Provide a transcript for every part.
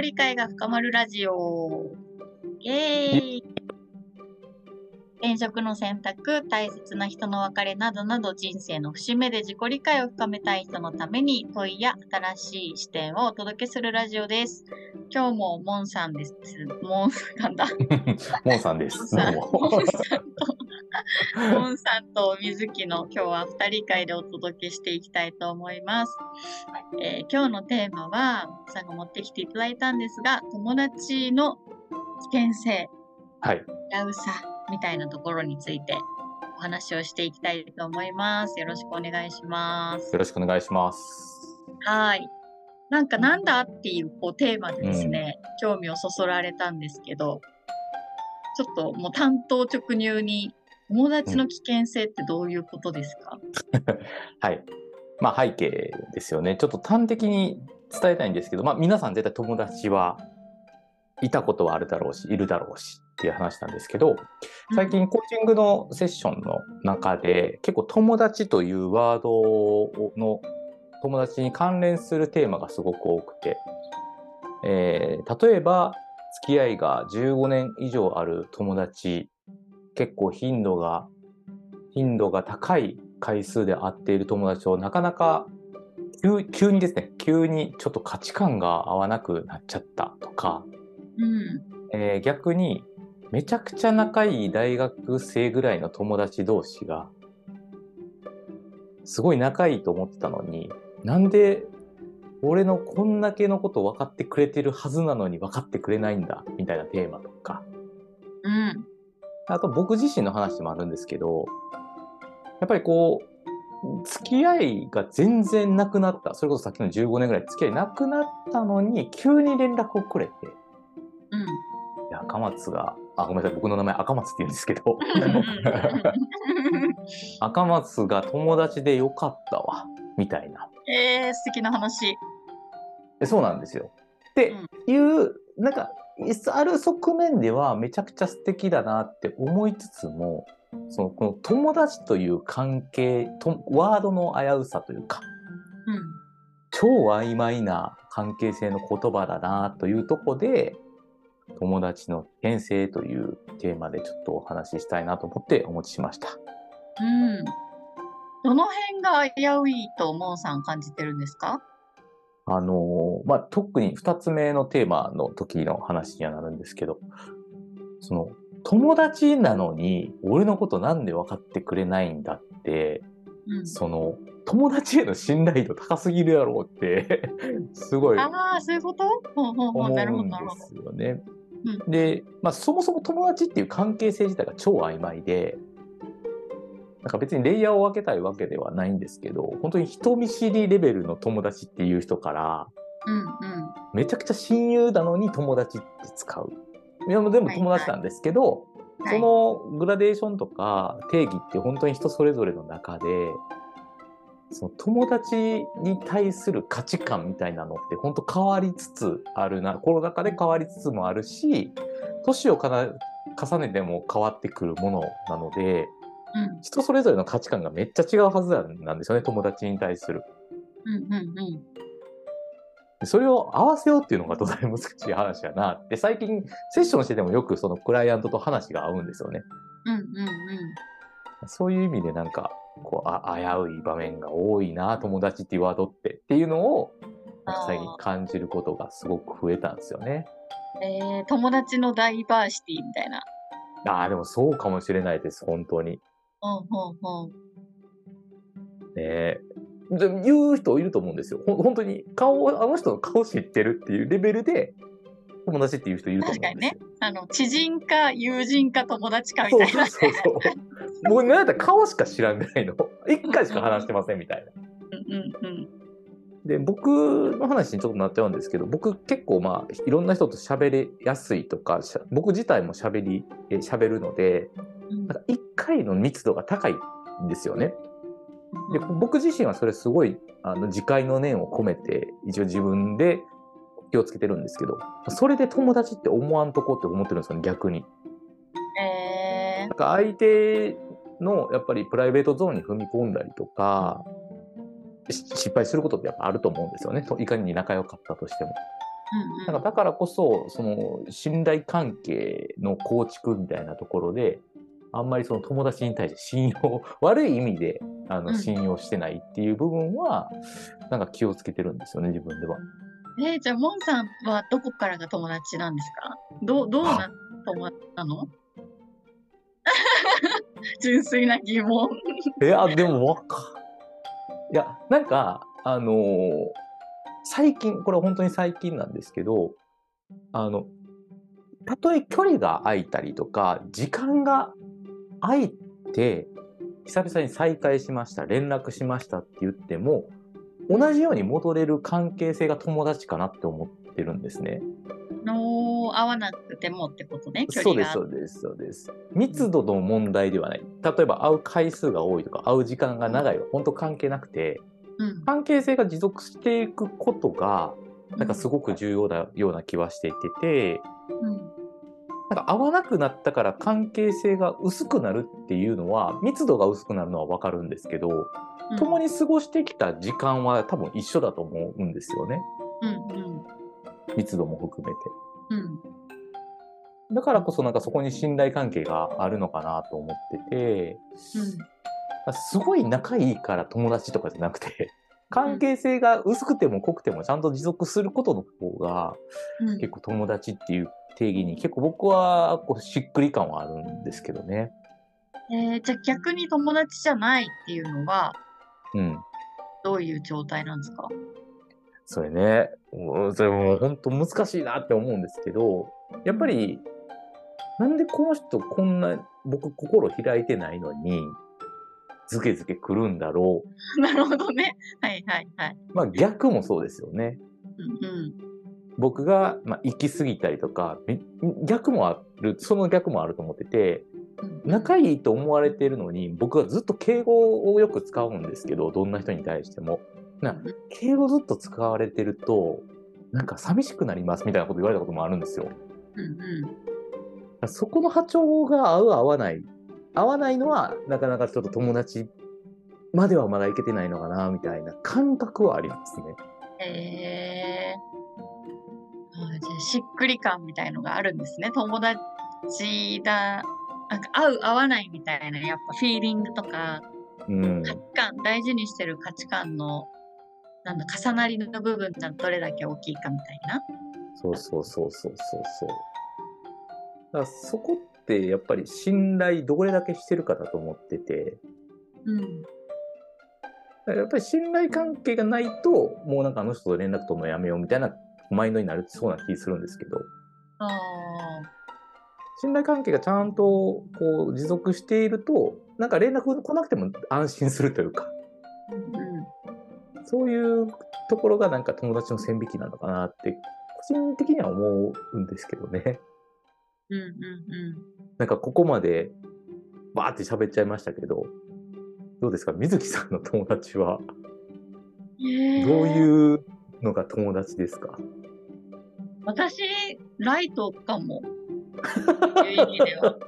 己理解が深まるラジオ。イエーイ転職の選択、大切な人の別れなどなど人生の節目で自己理解を深めたい人のために問いや新しい視点をお届けするラジオです。今日もモンさんです。モンさんだ。モンさんです。モンさんと、モンさんと水木の今日は二人会でお届けしていきたいと思います。えー今日のテーマは、モンさんが持ってきていただいたんですが、友達の危険性、はい。危うさみたいなところについてお話をしていきたいと思います。よろしくお願いします。よろしくお願いします。はい。なんかなんだっていうこうテーマでですね、興味をそそられたんですけど、ちょっともう担当直入に友達の危険性ってどういうことですか、はい。まあ背景ですよね。ちょっと端的に伝えたいんですけど、まあ皆さん絶対友達はいたことはあるだろうし、いるだろうしっていう話なんですけど、最近コーチングのセッションの中で結構友達というワードの友達に関連するテーマがすごく多くて、えー例えば付き合いが15年以上ある友達結構頻度が頻度が高い回数で会っている友達となかなか急急にですね急にちょっと価値観が合わなくなっちゃったとか、うん。えー逆にめちゃくちゃ仲いい大学生ぐらいの友達同士がすごい仲いいと思ってたのになんで俺のこんだけのこと分かってくれてるはずなのに分かってくれないんだみたいなテーマとかうん。あと僕自身の話もあるんですけどやっぱりこう付き合いが全然なくなったそれこそさっきの15年ぐらい付き合いなくなったのに急に連絡をくれてうん。いや赤松が、あ、ごめんなさい、僕の名前赤松って言うんですけど、赤松が友達でよかったわ、みたいな。えー、素敵な話。でそうなんですよ。っていう、なんか、ある側面ではめちゃくちゃ素敵だなって思いつつも、その、この友達という関係、とワードの危うさというか、うん。超曖昧な関係性の言葉だなというとこで、友達の危険性というテーマでちょっとお話ししたいなと思ってお持ちしました。うん。どの辺が危ういとモンさん感じてるんですか？あのーまあ、特に2つ目のテーマの時の話にはなるんですけど、その、友達なのに俺のことなんで分かってくれないんだって、うん。その、友達への信頼度高すぎるやろうって、すごいああ、そういうこと？思うん。ですよね。うで、まあ、そもそも友達っていう関係性自体が超曖昧で、なんか別にレイヤーを分けたいわけではないんですけど、本当に人見知りレベルの友達っていう人から、うんうん。めちゃくちゃ親友なのに友達って使う。いや、もう全部友達なんですけど、はいそのグラデーションとか定義って本当に人それぞれの中で、その友達に対する価値観みたいなのって本当変わりつつあるな、コロナ禍で変わりつつもあるし、年を重ねても変わってくるものなので、うん人それぞれの価値観がめっちゃ違うはずなんですよね、友達に対する。うんうんうん。でそれを合わせようっていうのが土台難しい話やなって、最近セッションしててもよくそのクライアントと話が合うんですよね。うんうんそういう意味でなんか、こう、あ危うい場面が多いな、友達っていうワードってっていうのを、最近感じることがすごく増えたんですよね。うん。えー、友達のダイバーシティみたいな。ああ、でもそうかもしれないです、本当に。うんうんうん。ねえで言う人いると思うんですよ。ほん本当に顔を、あの人の顔知ってるっていうレベルで、友達っていう人いると思うんですよ。確かにねあの、知人か友人か友達かみたいな。そうそうそう。僕、なんだったら顔しか知らんぐらいの、一回しか話してませんみたいな。うんうんうん。で、僕の話にちょっとなっちゃうんですけど、僕結構まあ、いろんな人と喋りやすいとか、僕自体も喋り、え喋るので、うんなんか一回の密度が高いんですよね。で、僕自身はそれすごい、あの、自戒の念を込めて、一応自分で気をつけてるんですけど、それで友達って思わんとこって思ってるんですよね、逆に。えなんか相手のやっぱりプライベートゾーンに踏み込んだりとか、し失敗することってやっぱあると思うんですよね。といかに仲良かったとしても。うんなんかだからこそ、その信頼関係の構築みたいなところで、あんまりその友達に対して信用、悪い意味であうん。の信用してないっていう部分は、なんか気をつけてるんですよね、自分では。えーじゃあ、モンさんはどこからが友達なんですか？どう、どうな友達なの？純粋な疑問。いや、でもわかいや、なんか、あのー最近、これ本当に最近なんですけど、あの、たとえ距離が空いたりとか、時間が空いて、久々に再会しました、連絡しましたって言っても、同じように戻れる関係性が友達かなって思ってるんですね。の合わなくてもってことね、距そうです、離が。そうです、そうです。密度の問題ではない。例えば会う回数が多いとか、会う時間が長いは本当関係なくて、うん。関係性が持続していくことが、なんかすごく重要だような気はしていてて、うん。なんか合わなくなったから関係性が薄くなるっていうのは、密度が薄くなるのはわかるんですけど、うん。共に過ごしてきた時間は多分一緒だと思うんですよね。うん。密度も含めて。うん。だからこそなんかそこに信頼関係があるのかなと思ってて、すごい仲いいから友達とかじゃなくて、関係性が薄くても濃くてもちゃんと持続することの方がうん。結構友達っていう定義に結構僕はこうしっくり感はあるんですけどね。えーじゃあ逆に友達じゃないっていうのはうん。どういう状態なんですか？それね、うんそれも本当難しいなって思うんですけど、やっぱりなんでこの人こんな僕心開いてないのにズケズケ来るんだろう。なるほどね。はいはいはい。まあ逆もそうですよね。うんうん。僕が、まあ、行き過ぎたりとかみ逆もあるその逆もあると思っててうん。仲いいと思われてるのに僕はずっと敬語をよく使うんですけどどんな人に対しても。な敬語ずっと使われてるとなんか寂しくなりますみたいなこと言われたこともあるんですよ。うんうん。そこの波長が合う合わない合わないのはなかなかちょっと友達まではまだいけてないのかなみたいな感覚はありますね。えー、しっくり感みたいのがあるんですね。友達だ、なんか合う合わないみたいな、やっぱフィーリングとか、うん価値観、大事にしてる価値観の、なんだ、重なりの部分がどれだけ大きいかみたいな。そうそうそうそうそうそう。だそこってやっぱり信頼どれだけしてるかだと思ってて、うん。やっぱり信頼関係がないと、もうなんかあの人と連絡取るのやめようみたいなマインドになるそうな気するんですけど、ああ。信頼関係がちゃんとこう持続していると、なんか連絡来なくても安心するというか、うん。そういうところがなんか友達の線引きなのかなって、個人的には思うんですけどね。うんうんなんかここまでバーって喋っちゃいましたけど、どうですか？水木さんの友達はうん。どうういうのが友達ですか？私、ライトかも。いう意味では。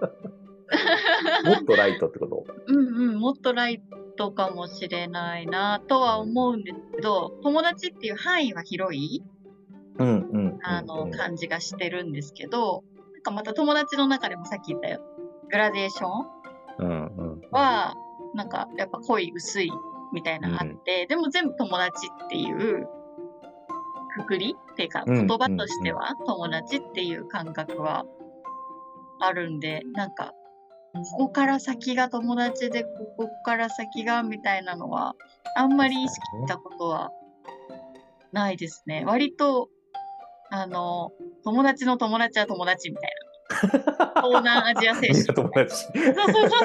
もっとライトってこと？うんうん、もっとライトかもしれないなとは思うんですけど、友達っていう範囲は広い、うんうんうんうん。あの、感じがしてるんですけど、なんかまた友達の中でもさっき言ったよ、グラデーションうんうん。は、なんかやっぱ濃い薄いみたいなのあって、でも全部友達っていうくくりっていうかうん言葉としては友達っていう感覚はあるんで、なんかここから先が友達でここから先がみたいなのはあんまり意識したことはないですね。割とあの友達の友達は友達みたいな。東南アジア精 みん神な友達。そうそうそうそうそう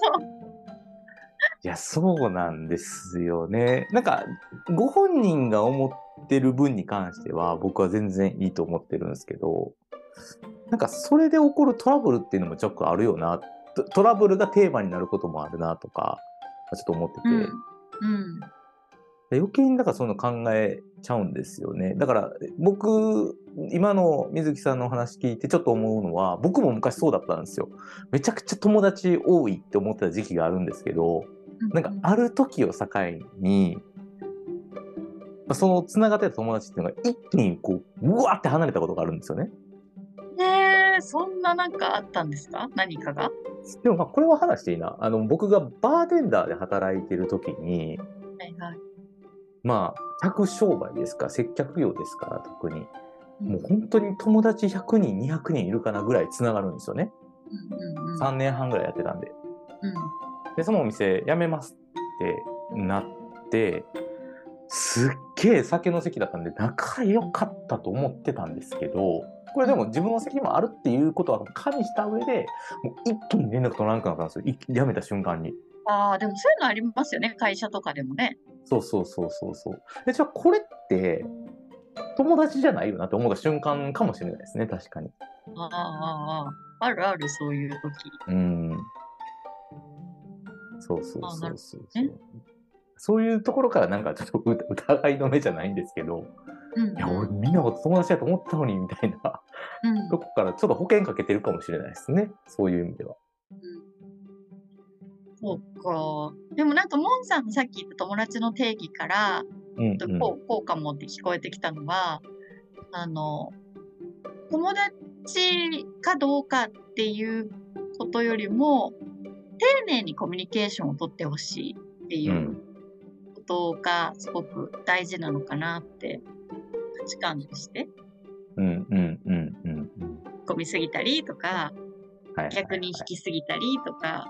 そう。いや、そうなんですよね。なんか、ご本人が思ってる分に関しては、僕は全然いいと思ってるんですけど、なんか、それで起こるトラブルっていうのもちょっとあるよな。トトラブルがテーマになることもあるなとか、ちょっと思ってて、うん。うん。余計にだからそういうの考えちゃうんですよね。だから僕、今の水木さんのお話聞いてちょっと思うのは、僕も昔そうだったんですよ。めちゃくちゃ友達多いって思ってた時期があるんですけど、なんかある時を境に、あそのつながってた友達っていうのが一気にこううわって離れたことがあるんですよね。えー、そんななんかあったんですか？何かが？でもまあこれは話していいな。あの僕がバーテンダーで働いてる時にはいはい。まあ客商売ですか接客業ですから特にうんもう本当に友達100人200人いるかなぐらいつながるんですよね。うんうんうん3年半ぐらいやってたんで。うんで、そのお店辞めますってなって、すっげえ酒の席だったんで仲良かったと思ってたんですけど、これでも自分の席もあるっていうことは加味した上で、もう一気に連絡取らなくなったんですよ。い辞めた瞬間に。ああ、でもそういうのありますよね、会社とかでもね。そうそうそうそうそう。で、じゃあこれって、友達じゃないよなって思った瞬間かもしれないですね、確かに。ああ、ああ、あるある、そういう時。うん。そうそうそうそうそういうところからなんかちょっと疑疑いの目じゃないんですけど、うんいや、俺みんなのこと友達だと思ったのにみたいなうんとこからちょっと保険かけてるかもしれないですね。そういう意味では。そうか。でもなんか、モンさんのさっき言った友達の定義から、うん、うん。こうこうかもって聞こえてきたのは、あの、友達かどうかっていうことよりも、丁寧にコミュニケーションを取ってほしいっていううんことがすごく大事なのかなって価値観として、うん、うん、うん、うん。込みすぎたりとか、はい。逆に引きすぎたりとか、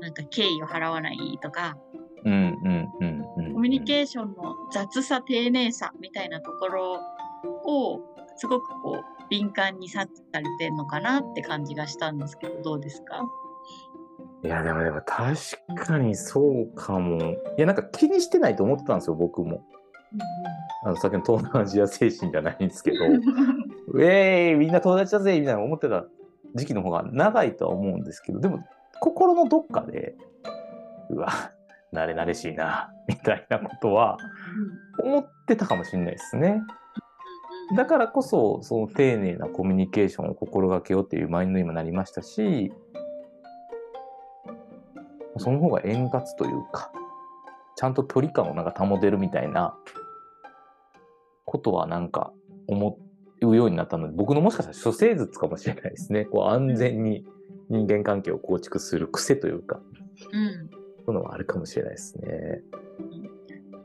なんか敬意を払わないとか、うん、うん、うん、うん。コミュニケーションの雑さ、丁寧さみたいなところを、すごくこう、敏感に察知されてるのかなって感じがしたんですけど、どうですか？いや、でもでも確かにそうかも。いや、なんか気にしてないと思ってたんですよ、僕も。あの、さっきの東南アジア精神じゃないんですけど。ウェーイみんな友達だぜみたいな思ってた時期の方が長いとは思うんですけど、でも心のどっかで、うわ、慣れ慣れしいな、みたいなことは思ってたかもしれないですね。だからこそ、その丁寧なコミュニケーションを心がけようっていうマインドにもなりましたし、その方が円滑というか、ちゃんと距離感をなんか保てるみたいなことはなんか思うようになったので、僕のもしかしたら処世術かもしれないですね。こう安全に人間関係を構築する癖というか、うんそういうのはあるかもしれないですね。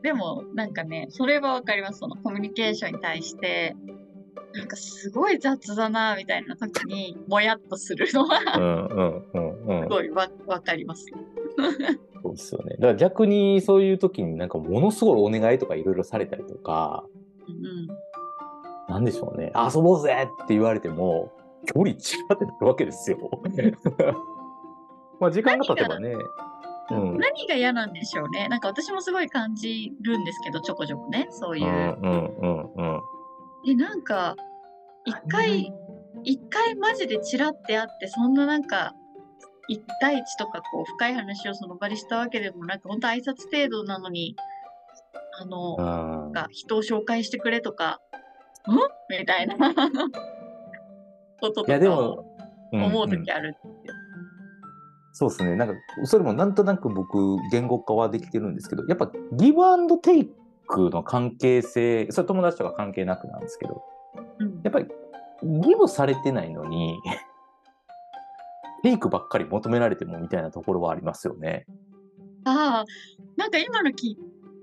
でも、なんかね、それはわかります。そのコミュニケーションに対して、なんかすごい雑だな、みたいな時に、もやっとするのは、うんうんうんうんす。ごいわわかります。そうですよね。だから逆にそういう時になんかものすごいお願いとかいろいろされたりとか、うんなんでしょうね。遊ぼうぜって言われても、距離違ってなるわけですよ。まあ時間が経てばね。うん。何が嫌なんでしょうね。なんか私もすごい感じるんですけど、ちょこちょこね、そういう。うんうんうんうん。え、なんか、一回、一回マジでチラって会って、そんななんか、一対一とかこう深い話をその場にしたわけでもなく、本当挨拶程度なのに、あの、うんが人を紹介してくれとか、ん？みたいな こととかをでも、うん思ううん時ある。そうですね。なんか、それもなんとなく僕、言語化はできてるんですけど、やっぱギブアンドテイクの関係性、それ友達とか関係なくなんですけど、うんやっぱりギブされてないのに、テイクばっかり求められてもみたいなところはありますよね。ああ、なんか今の聞い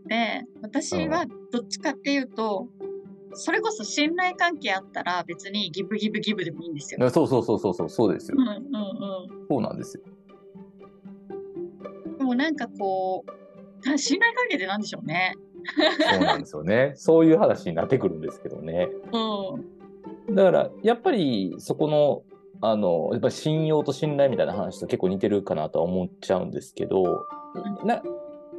て、私はどっちかっていうと、それこそ信頼関係あったら別にギブギブギブでもいいんですよ。そうそうそうそうそう、そうですようん。うんうん。そうなんですよ。でもなんかこう、信頼関係ってなんでしょうね。そうなんですよね。そういう話になってくるんですけどね。うん。だから、やっぱりそこの、あの、やっぱり信用と信頼みたいな話と結構似てるかなとは思っちゃうんですけど、な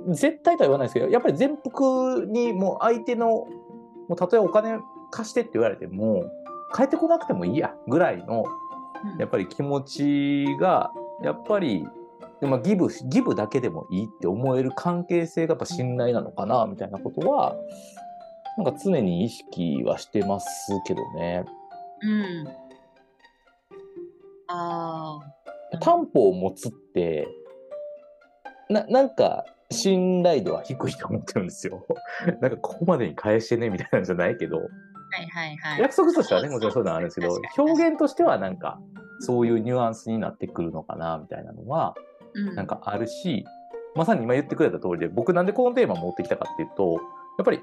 絶対とは言わないですけど、やっぱり全幅にもう相手の、もうたとえお金貸してって言われても、返ってこなくてもいいやぐらいの、やっぱり気持ちが、やっぱり、まあ、ギブ、ギブだけでもいいって思える関係性がやっぱ信頼なのかな、みたいなことは、なんか常に意識はしてますけどね。うん。ああ。担保を持つって、な、なんか、信頼度は低いと思ってるんですよ。なんかここまでに返してねみたいなんじゃないけど、はいはいはい。約束としてはね、もちろんそういうのはあるんですけど表現としてはなんか、そういうニュアンスになってくるのかなみたいなのは、うんなんかあるし、まさに今言ってくれた通りで、僕なんでこのテーマ持ってきたかっていうと、やっぱり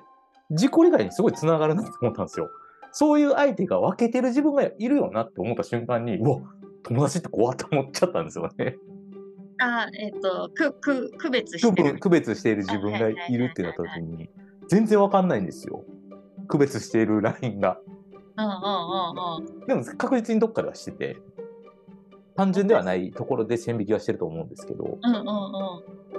自己理解にすごいつながるなって思ったんですよ。そういう相手が分けてる自分がいるよなって思った瞬間に、うわ、友達って怖って思っちゃったんですよね。あ、えっ、と、く、く、区別してる。区別している自分がいるってなった時に、全然わかんないんですよ。区別しているラインが。うんうんうんうん。でも確実にどっかではしてて、単純ではないところで線引きはしてると思うんですけど、うんうんう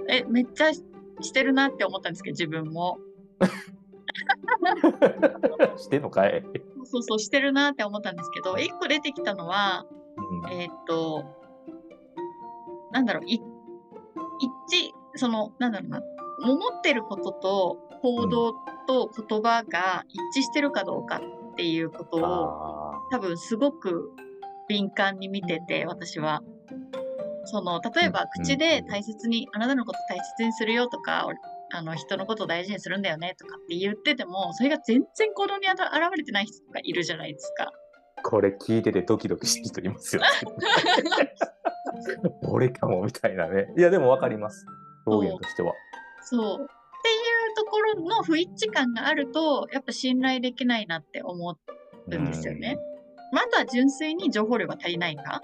ん。え、めっちゃししてるなって思ったんですけど、自分も。してんのかい、そうそう、してるなって思ったんですけど、一個出てきたのは、うんえーっと、なんだろう、い一致、その、なんだろうな、思ってることと行動と言葉が一致してるかどうかっていうことを、あ多分すごく敏感に見てて、私は。その、例えばうん口で大切に、あなたのこと大切にするよとか、俺あの人のことを大事にするんだよねとかって言ってても、それが全然行動に現れてない人とかいるじゃないですか。ーこれ聞いててドキドキしてる人いますよ、ね。俺かもみたいなね。いや、でもわかります。表現としては。そう。っていうところの不一致感があると、やっぱ信頼できないなって思うんですよね。まずは純粋に情報量が足りないか？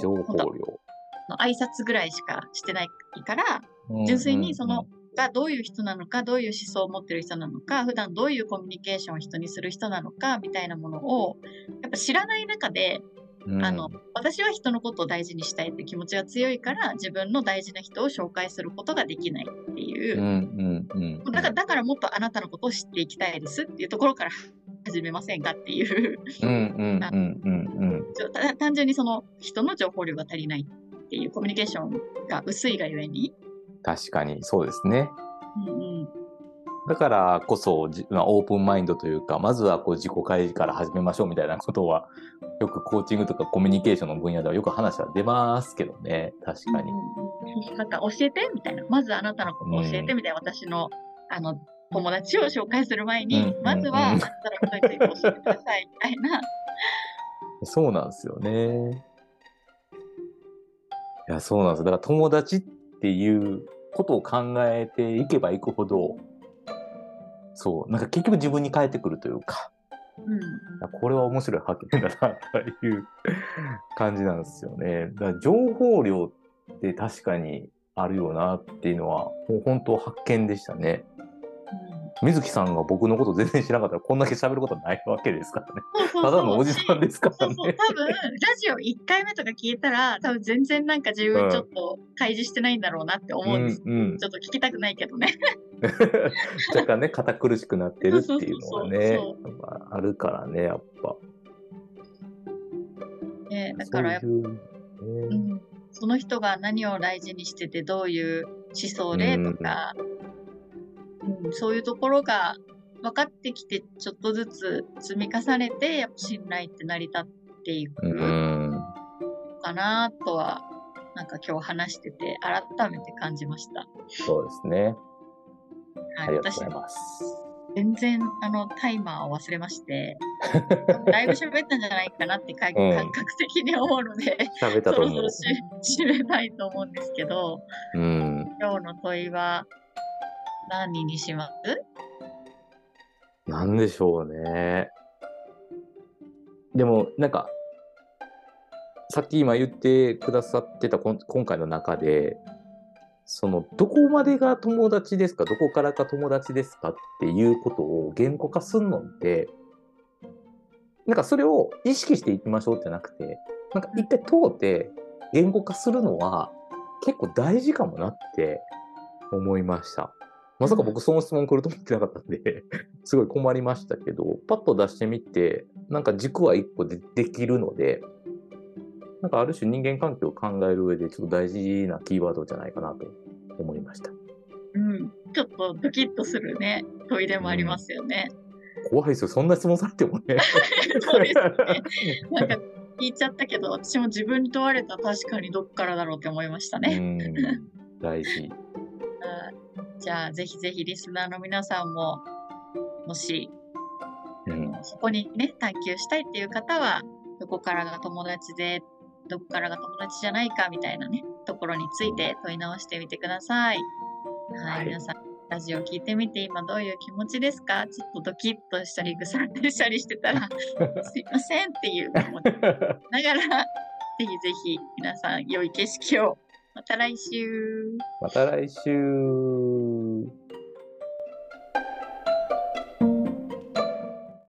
情報量。の挨拶ぐらいしかしてないから、純粋にそのがどういう人なのか、どういう思想を持ってる人なのか、普段どういうコミュニケーションを人にする人なのか、みたいなものを、やっぱ知らない中で、うん、うんあの、私は人のことを大事にしたいって気持ちが強いから、自分の大事な人を紹介することができないっていう。う、んうんうん。だからだからもっとあなたのことを知っていきたいですっていうところから始めませんかっていう、単純にその人の情報量が足りないっていうコミュニケーションが薄いがゆえに、確かにそうですね。うんうん、だからこそ、じまあ、オープンマインドというか、まずはこう自己開示から始めましょうみたいなことは、よくコーチングとかコミュニケーションの分野ではよく話は出ますけどね、確かに。なんか教えてみたいな。まずあなたのことを教えてみたいな。私の、あの、友達を紹介する前に、うんまずはあうんなたのことについて教えてくださいみたいな。そうなんですよね。いや、そうなんですよ。だから友達っていうことを考えていけばいくほど、そう、なんか結局自分に返ってくるというか、うん。これは面白い発見だなという感じなんですよね。だから情報量って確かにあるよなっていうのは、もう本当発見でしたね。水木さんが僕のこと全然知らなかったらこんだけ喋ることないわけですからね。ただのおじさんですからそうそう、ね。多分、ラジオ1回目とか聞いたら、多分全然なんか自分ちょっと開示してないんだろうなって思うんです。うんうんちょっと聞きたくないけどね。若干ね、堅苦しくなってるっていうのはねああるからね、やっぱ。ねだからやっぱねうん、その人が何を大事にしててどういう思想でとか、うんそういうところが分かってきてちょっとずつ積み重ねてやっぱ信頼って成り立っていくかなとは、なんか今日話してて改めて感じました。そうですね。はい、ありがとうご私ざいます。全然あのタイマーを忘れまして だいぶ喋ったんじゃないかなって感覚的に思うので、喋ったと思うそろそろ。し締めたいと思うんですけど。うん。今日の問いは何にします？なんでしょうね。でも、なんか、さっき今言ってくださってたこ今回の中で、その、どこまでが友達ですか、どこからが友達ですかっていうことを言語化するのって、なんかそれを意識していきましょうってなくて、なんか一回通って言語化するのは結構大事かもなって思いました。まさか僕その質問来ると思ってなかったんで、すごい困りましたけど、パッと出してみて、なんか軸は一個でできるので、なんかある種人間関係を考える上でちょっと大事なキーワードじゃないかなと思いました。うん。ちょっとドキッとするね、問いでもありますよね。怖いですよ、そんな質問されてもね。そうですね。なんか聞いちゃったけど、私も自分に問われたら確かにどっからだろうって思いましたうね。ん、大事。じゃあ、ぜひぜひリスナーの皆さんも、もし、うん。そこにね、探求したいっていう方は、どこからが友達で、どこからが友達じゃないかみたいなね、ところについて問い直してみてください。はい、はい皆さん、ラジオ聞いてみて、今どういう気持ちですか？ちょっとドキッとしたり、ぐさってしたりしてたら、すいませんっていう気持ちながら、ぜひぜひ皆さん、良い景色を。また来週。また来週。